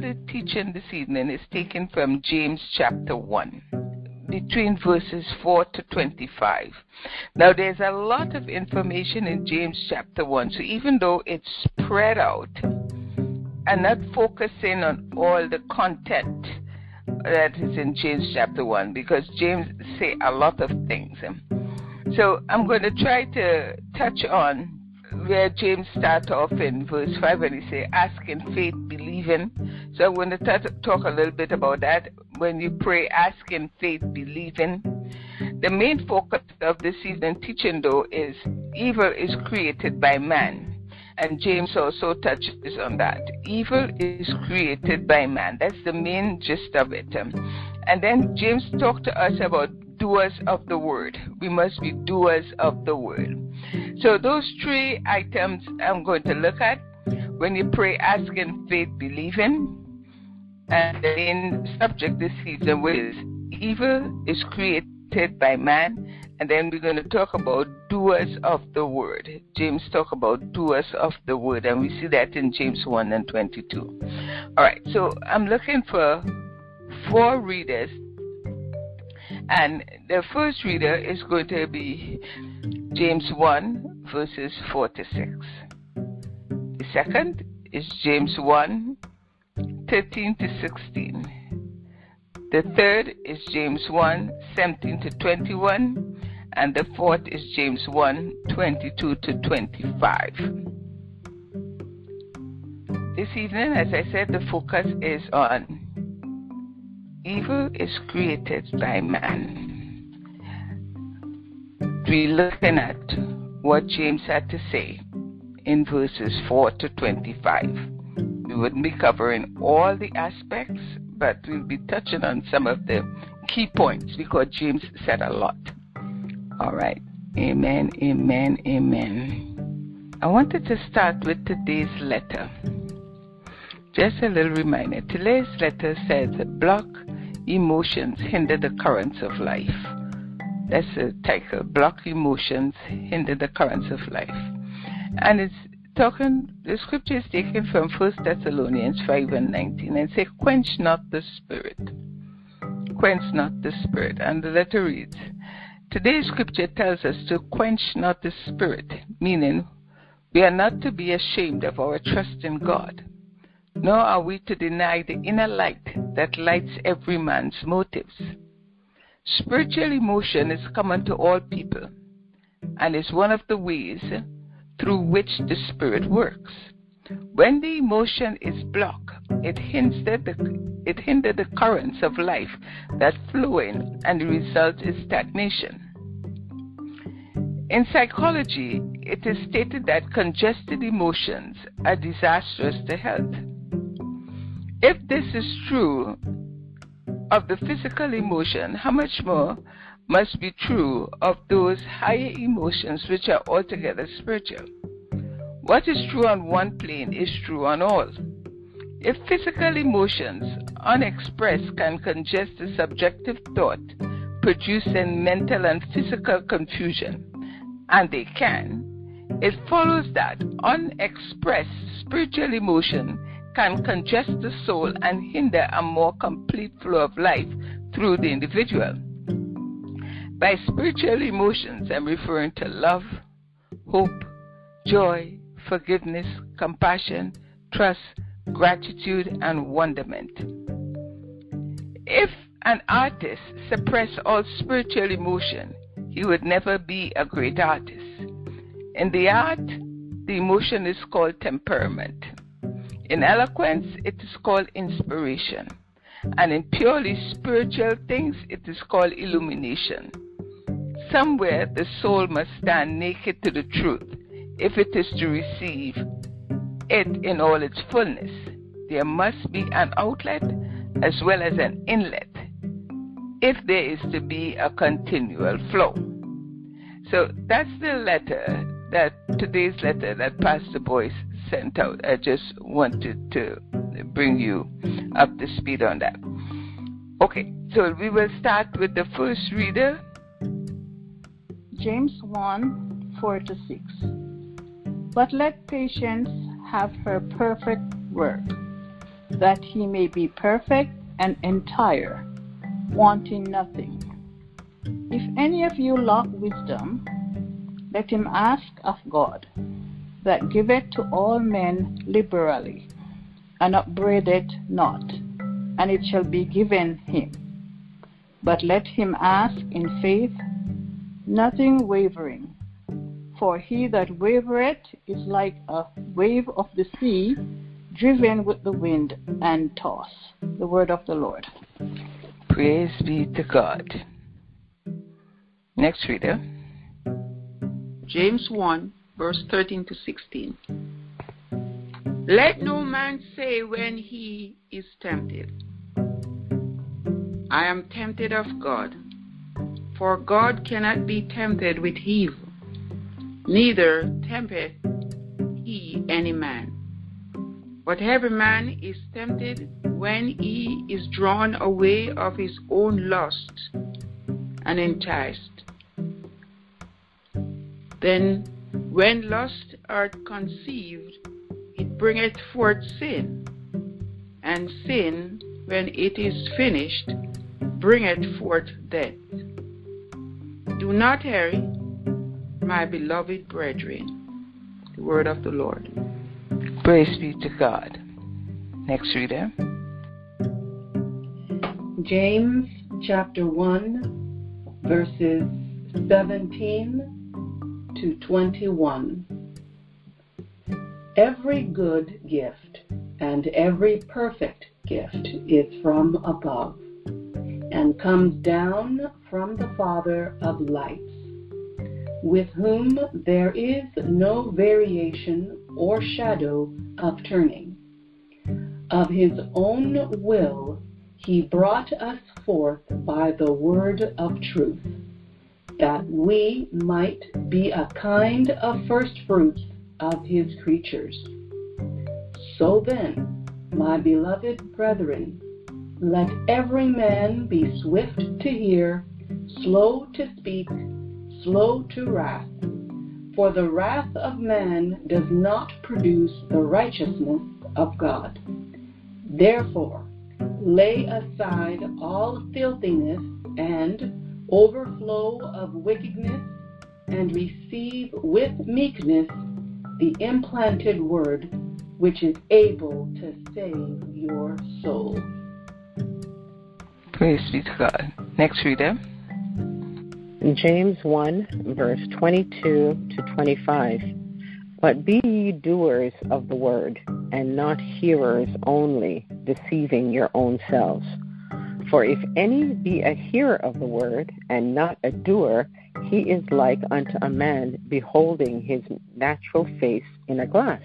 the teaching this evening is taken from James chapter 1, between verses 4 to 25. Now, there's a lot of information in James chapter 1, so even though it's spread out and not focusing on all the content that is in James chapter 1, because James say a lot of things. So I'm going to try to touch on where James starts off in verse 5 when he say, ask in faith, believing. So I'm going to talk a little bit about that. When you pray, ask in faith, believing. The main focus of this evening teaching, though, is evil is created by man. And James also touches on that. Evil is created by man. That's the main gist of it. Um, and then James talked to us about doers of the word. We must be doers of the word. So those three items I'm going to look at. When you pray, ask in faith, believing. And the main subject this season is evil is created by man. And then we're going to talk about doers of the word. James talk about doers of the word, and we see that in James 1 and 22. All right, so I'm looking for four readers and the first reader is going to be James 1, verses 4 to 6. The second is James 1, 13 to 16. The third is James 1, 17 to 21. And the fourth is James 1, 22 to 25. This evening, as I said, the focus is on evil is created by man. We're looking at what James had to say in verses 4 to 25. We wouldn't be covering all the aspects, but we'll be touching on some of the key points because James said a lot. All right. Amen, amen, amen. I wanted to start with today's letter. Just a little reminder. Today's letter says block emotions hinder the currents of life. That's the title. Block emotions hinder the currents of life. And it's talking, the scripture is taken from 1 Thessalonians 5 and 19 and say, Quench not the spirit. Quench not the spirit. And the letter reads, Today's scripture tells us to quench not the spirit, meaning we are not to be ashamed of our trust in God nor are we to deny the inner light that lights every man's motives. Spiritual emotion is common to all people and is one of the ways through which the Spirit works. When the emotion is blocked, it hinders the, it hinders the currents of life that flow in, and the result is stagnation. In psychology, it is stated that congested emotions are disastrous to health. If this is true of the physical emotion, how much more must be true of those higher emotions which are altogether spiritual? What is true on one plane is true on all. If physical emotions, unexpressed, can congest the subjective thought, producing mental and physical confusion, and they can, it follows that unexpressed spiritual emotion can congest the soul and hinder a more complete flow of life through the individual. By spiritual emotions, I'm referring to love, hope, joy, forgiveness, compassion, trust, gratitude, and wonderment. If an artist suppressed all spiritual emotion, he would never be a great artist. In the art, the emotion is called temperament. In eloquence, it is called inspiration. And in purely spiritual things, it is called illumination. Somewhere the soul must stand naked to the truth if it is to receive it in all its fullness. There must be an outlet as well as an inlet if there is to be a continual flow. So that's the letter that today's letter that Pastor Boyce sent out. I just wanted to bring you up to speed on that. Okay, so we will start with the first reader. James 1 4 to 6. But let patience have her perfect work, that he may be perfect and entire, wanting nothing. If any of you lack wisdom, let him ask of God, that giveth to all men liberally, and upbraideth not, and it shall be given him. But let him ask in faith, nothing wavering. For he that wavereth is like a wave of the sea, driven with the wind and tossed. The word of the Lord. Praise be to God. Next reader. James 1, verse 13 to 16. Let no man say when he is tempted, I am tempted of God. For God cannot be tempted with evil, neither tempteth he any man. But every man is tempted when he is drawn away of his own lust and enticed. Then, when lust art conceived, it bringeth forth sin, and sin, when it is finished, bringeth forth death. Do not hurry, my beloved brethren. The word of the Lord. Praise be to God. Next reader. James chapter 1, verses 17 to 21. Every good gift and every perfect gift is from above and comes down from the Father of lights, with whom there is no variation or shadow of turning. Of his own will he brought us forth by the word of truth that we might be a kind of first fruits of his creatures. So then, my beloved brethren, let every man be swift to hear, slow to speak, slow to wrath. For the wrath of man does not produce the righteousness of God. Therefore, lay aside all filthiness and overflow of wickedness, and receive with meekness the implanted word which is able to save your soul. Praise be to God. Next reader. Eh? James 1, verse 22 to 25. But be ye doers of the word, and not hearers only, deceiving your own selves. For if any be a hearer of the word, and not a doer, he is like unto a man beholding his natural face in a glass.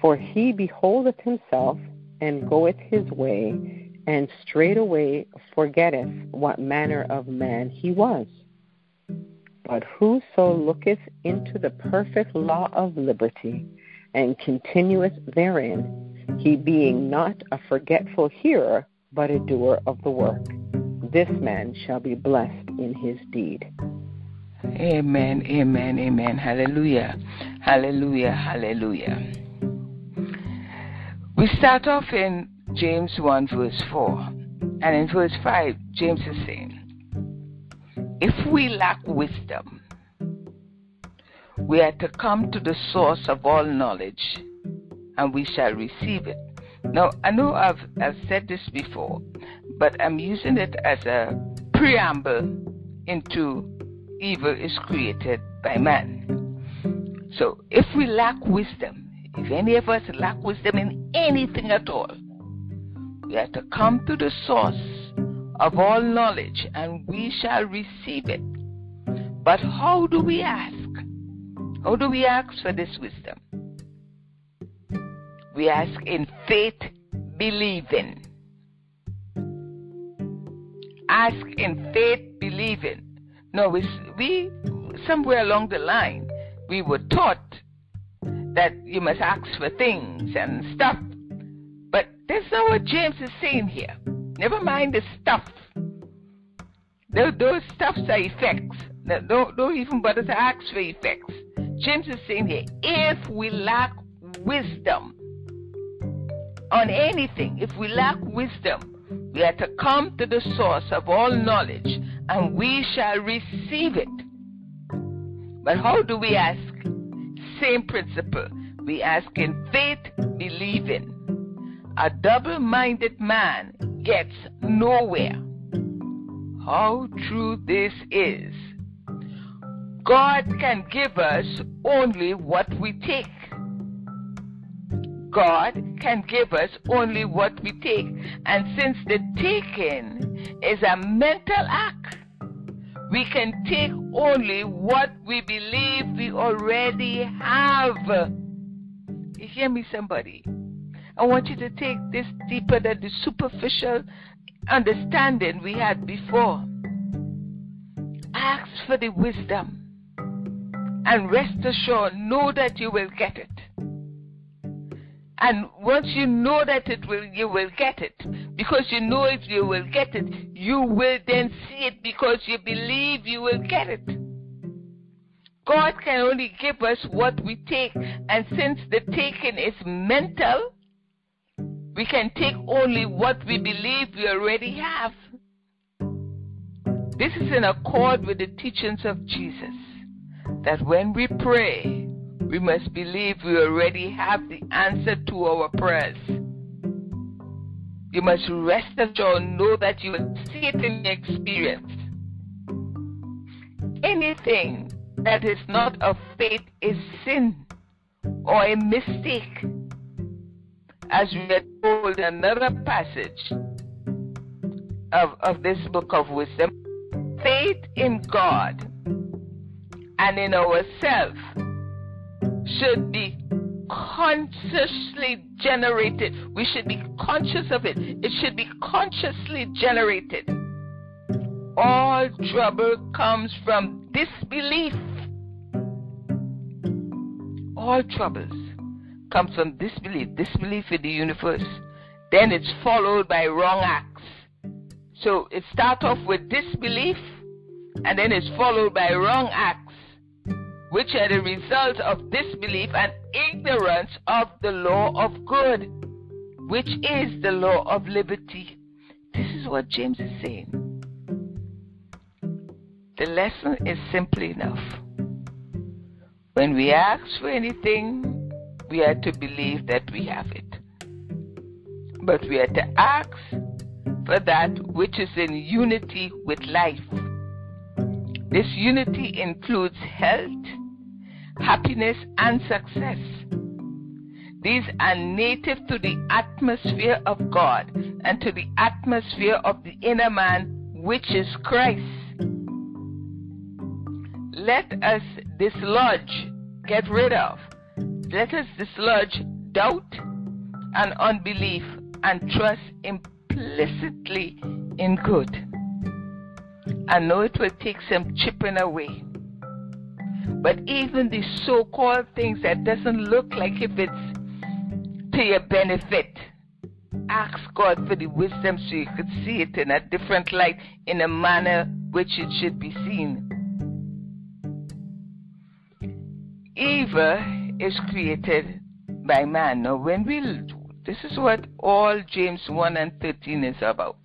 For he beholdeth himself, and goeth his way, and straightway forgetteth what manner of man he was. But whoso looketh into the perfect law of liberty, and continueth therein, he being not a forgetful hearer, but a doer of the work. This man shall be blessed in his deed. Amen, amen, amen. Hallelujah, hallelujah, hallelujah. We start off in James 1, verse 4. And in verse 5, James is saying, If we lack wisdom, we are to come to the source of all knowledge, and we shall receive it. Now, I know I've, I've said this before, but I'm using it as a preamble into evil is created by man. So, if we lack wisdom, if any of us lack wisdom in anything at all, we have to come to the source of all knowledge and we shall receive it. But how do we ask? How do we ask for this wisdom? We ask in faith, believing. Ask in faith, believing. No, we, we somewhere along the line, we were taught that you must ask for things and stuff. But that's not what James is saying here. Never mind the stuff. Those, stuffs are effects. Don't, don't even bother to ask for effects. James is saying here, if we lack wisdom, on anything, if we lack wisdom, we are to come to the source of all knowledge and we shall receive it. But how do we ask? Same principle. We ask in faith, believing. A double minded man gets nowhere. How true this is. God can give us only what we take. God can give us only what we take. And since the taking is a mental act, we can take only what we believe we already have. You hear me, somebody? I want you to take this deeper than the superficial understanding we had before. Ask for the wisdom and rest assured, know that you will get it. And once you know that it will, you will get it. Because you know if you will get it, you will then see it because you believe you will get it. God can only give us what we take. And since the taking is mental, we can take only what we believe we already have. This is in accord with the teachings of Jesus that when we pray, we must believe we already have the answer to our prayers. You must rest assured, know that you will see it in your experience. Anything that is not of faith is sin or a mistake. As we are told another passage of, of this book of wisdom, faith in God and in ourselves should be consciously generated. We should be conscious of it. It should be consciously generated. All trouble comes from disbelief. All troubles come from disbelief, disbelief in the universe. Then it's followed by wrong acts. So it starts off with disbelief, and then it's followed by wrong acts which are the result of disbelief and ignorance of the law of good, which is the law of liberty. This is what James is saying. The lesson is simple enough. When we ask for anything, we are to believe that we have it. But we are to ask for that which is in unity with life. This unity includes health, happiness, and success. These are native to the atmosphere of God and to the atmosphere of the inner man, which is Christ. Let us dislodge, get rid of, let us dislodge doubt and unbelief and trust implicitly in good. I know it will take some chipping away. But even the so-called things that doesn't look like if it's to your benefit, ask God for the wisdom so you could see it in a different light, in a manner which it should be seen. Evil is created by man. Now, when we, this is what all James 1 and 13 is about.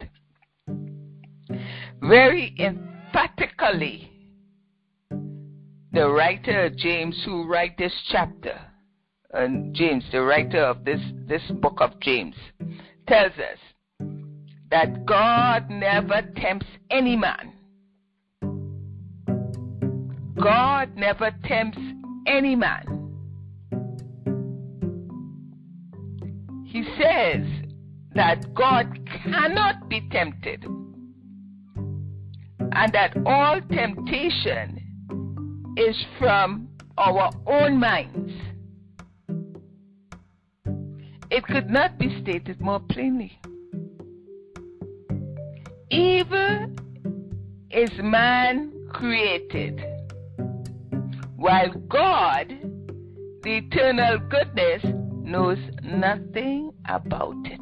Very emphatically, the writer James who write this chapter, and James, the writer of this, this book of James, tells us that God never tempts any man. God never tempts any man. He says that God cannot be tempted and that all temptation is from our own minds. It could not be stated more plainly. Evil is man created, while God, the eternal goodness, knows nothing about it.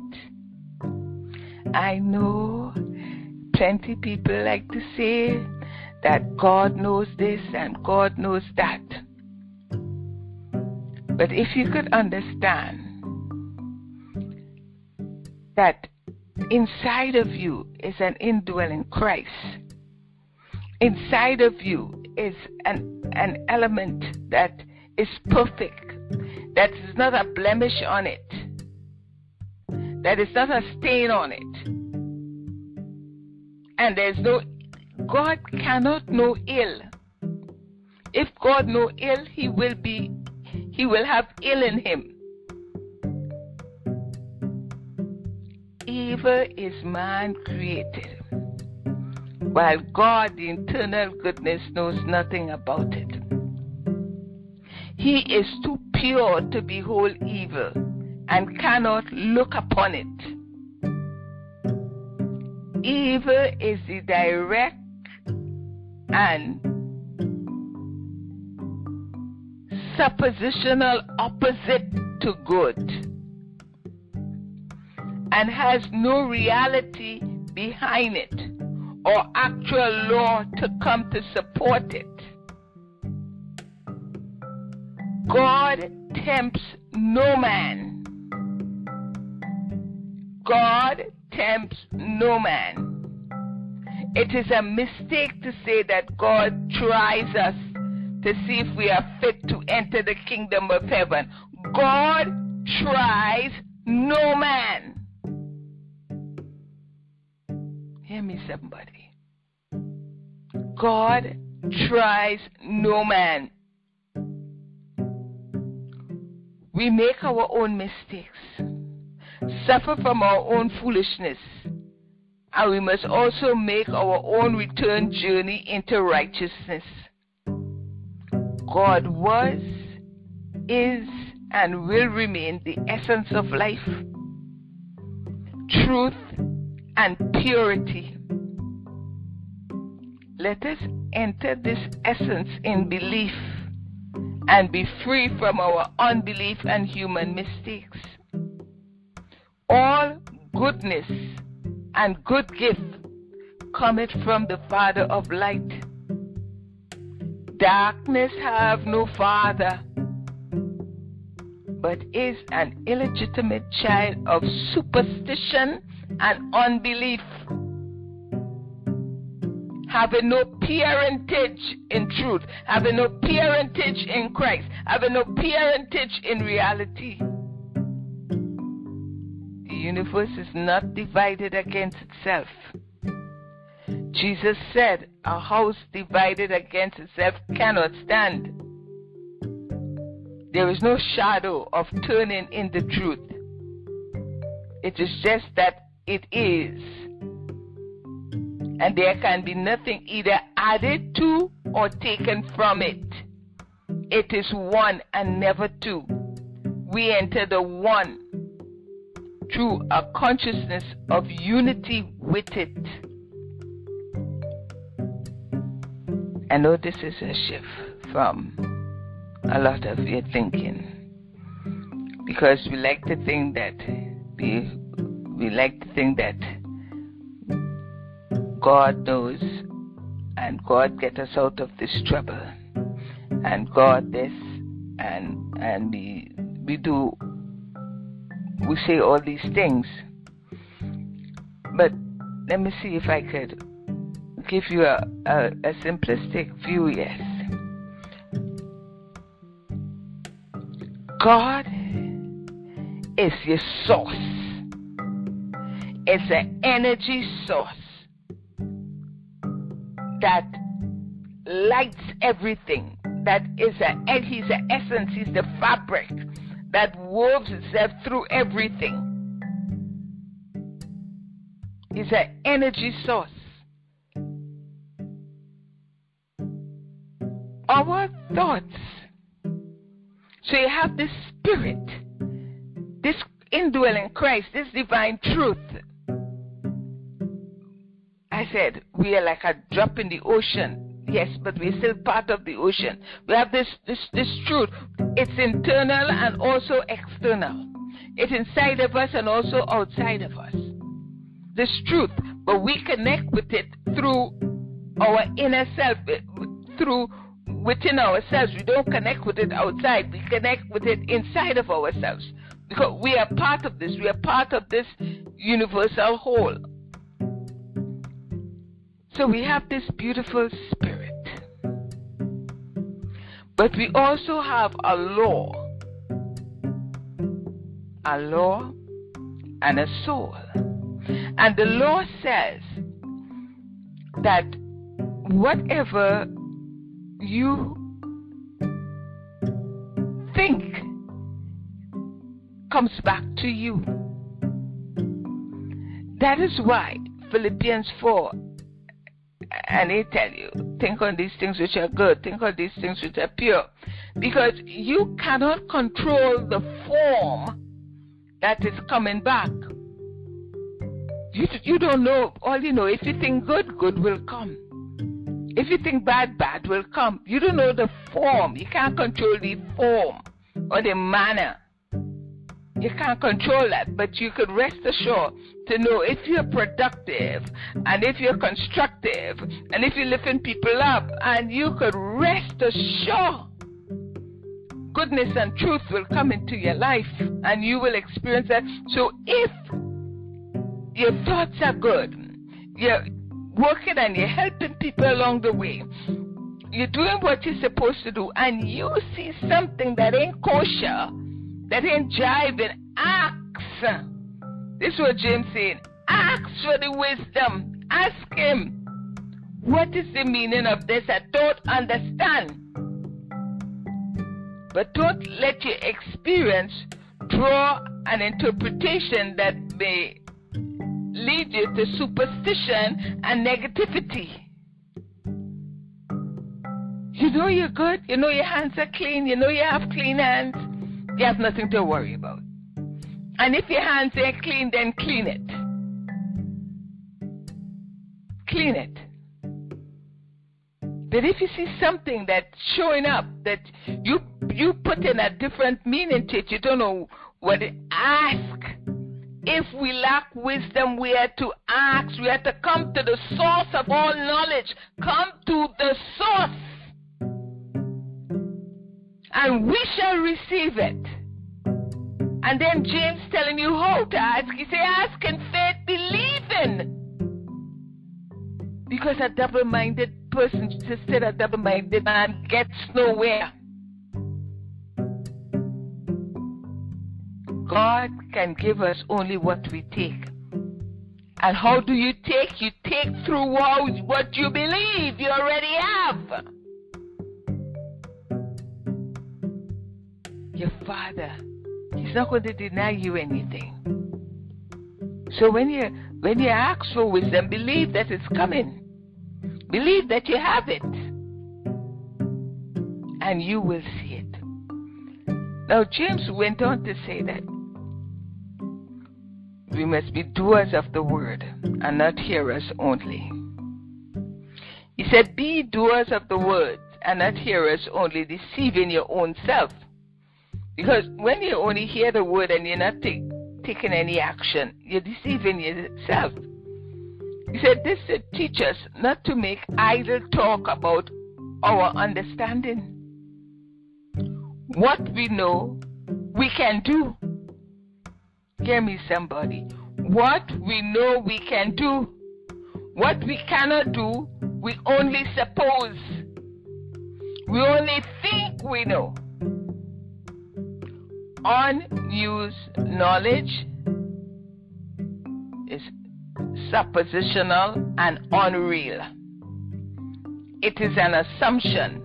I know plenty people like to say that God knows this and God knows that. But if you could understand that inside of you is an indwelling Christ. Inside of you is an, an element that is perfect, that is not a blemish on it, that is not a stain on it. And there's no, God cannot know ill. If God know ill, he will be, he will have ill in him. Evil is man created, while God, the eternal goodness, knows nothing about it. He is too pure to behold evil and cannot look upon it. Evil is the direct and suppositional opposite to good and has no reality behind it or actual law to come to support it. God tempts no man. God tempts no man. It is a mistake to say that God tries us to see if we are fit to enter the kingdom of heaven. God tries no man. Hear me, somebody. God tries no man. We make our own mistakes, suffer from our own foolishness, and we must also make our own return journey into righteousness. God was, is, and will remain the essence of life, truth, and purity. Let us enter this essence in belief and be free from our unbelief and human mistakes. All goodness and good gift cometh from the Father of light. Darkness have no father, but is an illegitimate child of superstition and unbelief, having no parentage in truth, having no parentage in Christ, having no parentage in reality. The universe is not divided against itself. Jesus said, A house divided against itself cannot stand. There is no shadow of turning in the truth. It is just that it is. And there can be nothing either added to or taken from it. It is one and never two. We enter the one through a consciousness of unity with it. I know this is a shift from a lot of your thinking because we like to think that we we like to think that God knows and God get us out of this trouble. And God this and and we we do we say all these things. But let me see if I could give you a, a, a simplistic view yes. God is your source. It's an energy source that lights everything. That is a he's the essence, he's the fabric that woves itself through everything. He's an energy source. Our thoughts. So you have this spirit, this indwelling Christ, this divine truth I said, we are like a drop in the ocean. Yes, but we're still part of the ocean. We have this, this, this truth. It's internal and also external. It's inside of us and also outside of us. This truth, but we connect with it through our inner self, eh, through within ourselves. We don't connect with it outside. We connect with it inside of ourselves because we are part of this. We are part of this universal whole. So we have this beautiful spirit. But we also have a law. A law and a soul. And the law says that whatever you think comes back to you. That is why Philippians 4 and they tell you, think on these things which are good, think on these things which are pure. Because you cannot control the form that is coming back. You, you don't know. All you know, if you think good, good will come. If you think bad, bad will come. You don't know the form. You can't control the form or the manner. You can't control that, but you could rest assured to know if you're productive and if you're constructive and if you're lifting people up, and you could rest assured goodness and truth will come into your life and you will experience that. So if your thoughts are good, you're working and you're helping people along the way, you're doing what you're supposed to do, and you see something that ain't kosher, that ain't jiving, ask. This is what James said. Ask for the wisdom. Ask him. What is the meaning of this? I don't understand. But don't let your experience draw an interpretation that may lead you to superstition and negativity. You know you're good. You know your hands are clean. You know you have clean hands. You have nothing to worry about. And if your hands ain't clean, then clean it. Clean it. But if you see something that's showing up that you you put in a different meaning to it, you don't know what it ask. If we lack wisdom, we are to ask. We are to come to the source of all knowledge. Come to the source. And we shall receive it. And then James telling you how to ask. He say, ask in faith, believing. Because a double-minded person just said a double-minded man gets nowhere. God can give us only what we take. And how do you take? You take through what you believe you already have. Your Father, He's not going to deny you anything. So when you when you ask for wisdom, believe that it's coming. Believe that you have it. And you will see it. Now James went on to say that we must be doers of the word and not hearers only. He said, Be doers of the word and not hearers only, deceiving your own self. Because when you only hear the word and you're not taking any action, you're deceiving yourself. He said, This should teach us not to make idle talk about our understanding. What we know, we can do. Hear me, somebody. What we know we can do. What we cannot do, we only suppose. We only think we know. Unused knowledge is suppositional and unreal. It is an assumption,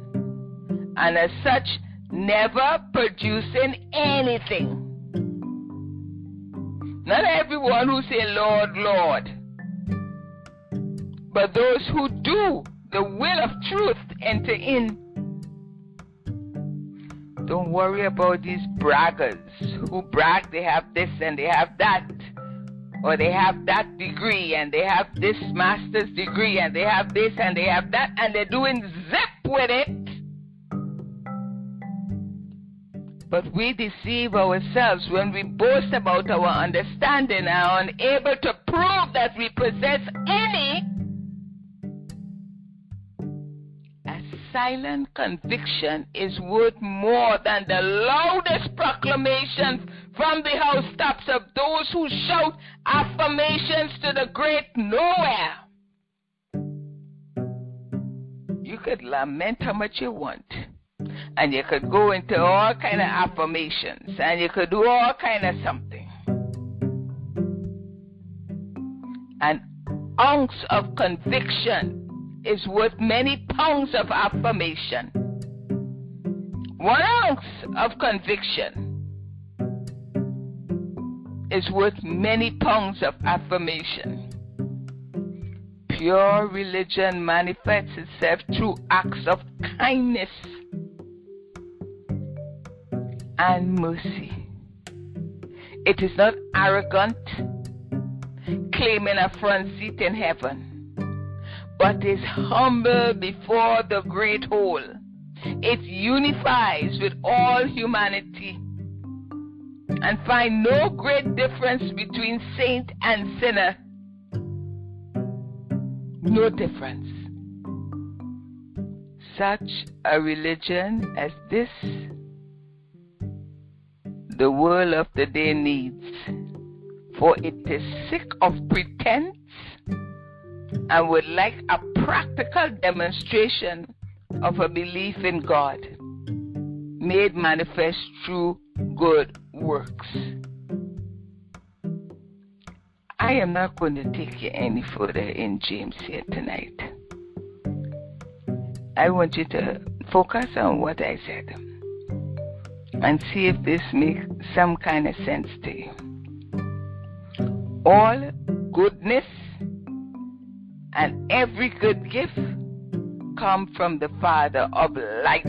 and as such, never producing anything. Not everyone who say, Lord, Lord, but those who do the will of truth enter in. Don't worry about these braggers who brag they have this and they have that, or they have that degree and they have this master's degree and they have this and they have that, and they're doing zip with it. But we deceive ourselves when we boast about our understanding and are unable to prove that we possess any. Silent conviction is worth more than the loudest proclamations from the housetops of those who shout affirmations to the great nowhere. You could lament how much you want. And you could go into all kind of affirmations. And you could do all kind of something. An ounce of conviction is worth many pounds of affirmation. One ounce of conviction is worth many pounds of affirmation. Pure religion manifests itself through acts of kindness and mercy. It is not arrogant, claiming a front seat in heaven, but is humble before the great whole it unifies with all humanity and find no great difference between saint and sinner. No difference. Such a religion as this, the world of the day needs, for it is sick of pretense and would like a practical demonstration of a belief in God made manifest through good works. I am not going to take you any further in James here tonight. I want you to focus on what I said and see if this makes some kind of sense to you. All goodness and every good gift come from the Father of light.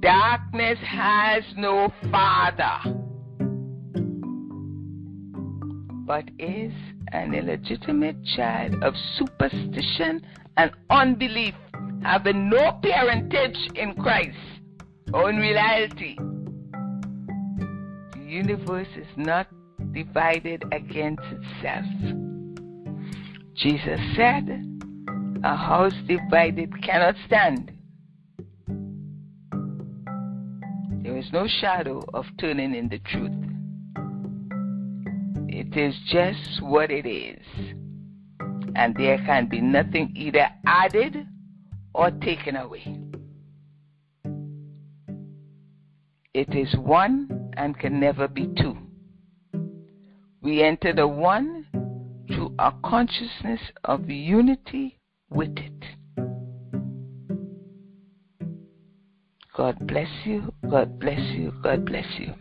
Darkness has no father, but is an illegitimate child of superstition and unbelief, having no parentage in Christ or in reality. The universe is not divided against itself. Jesus said, a house divided cannot stand. There is no shadow of turning in the truth. It is just what it is. And there can be nothing either added or taken away. It is one and can never be two. We enter the one through a consciousness of unity with it. God bless you. God bless you. God bless you.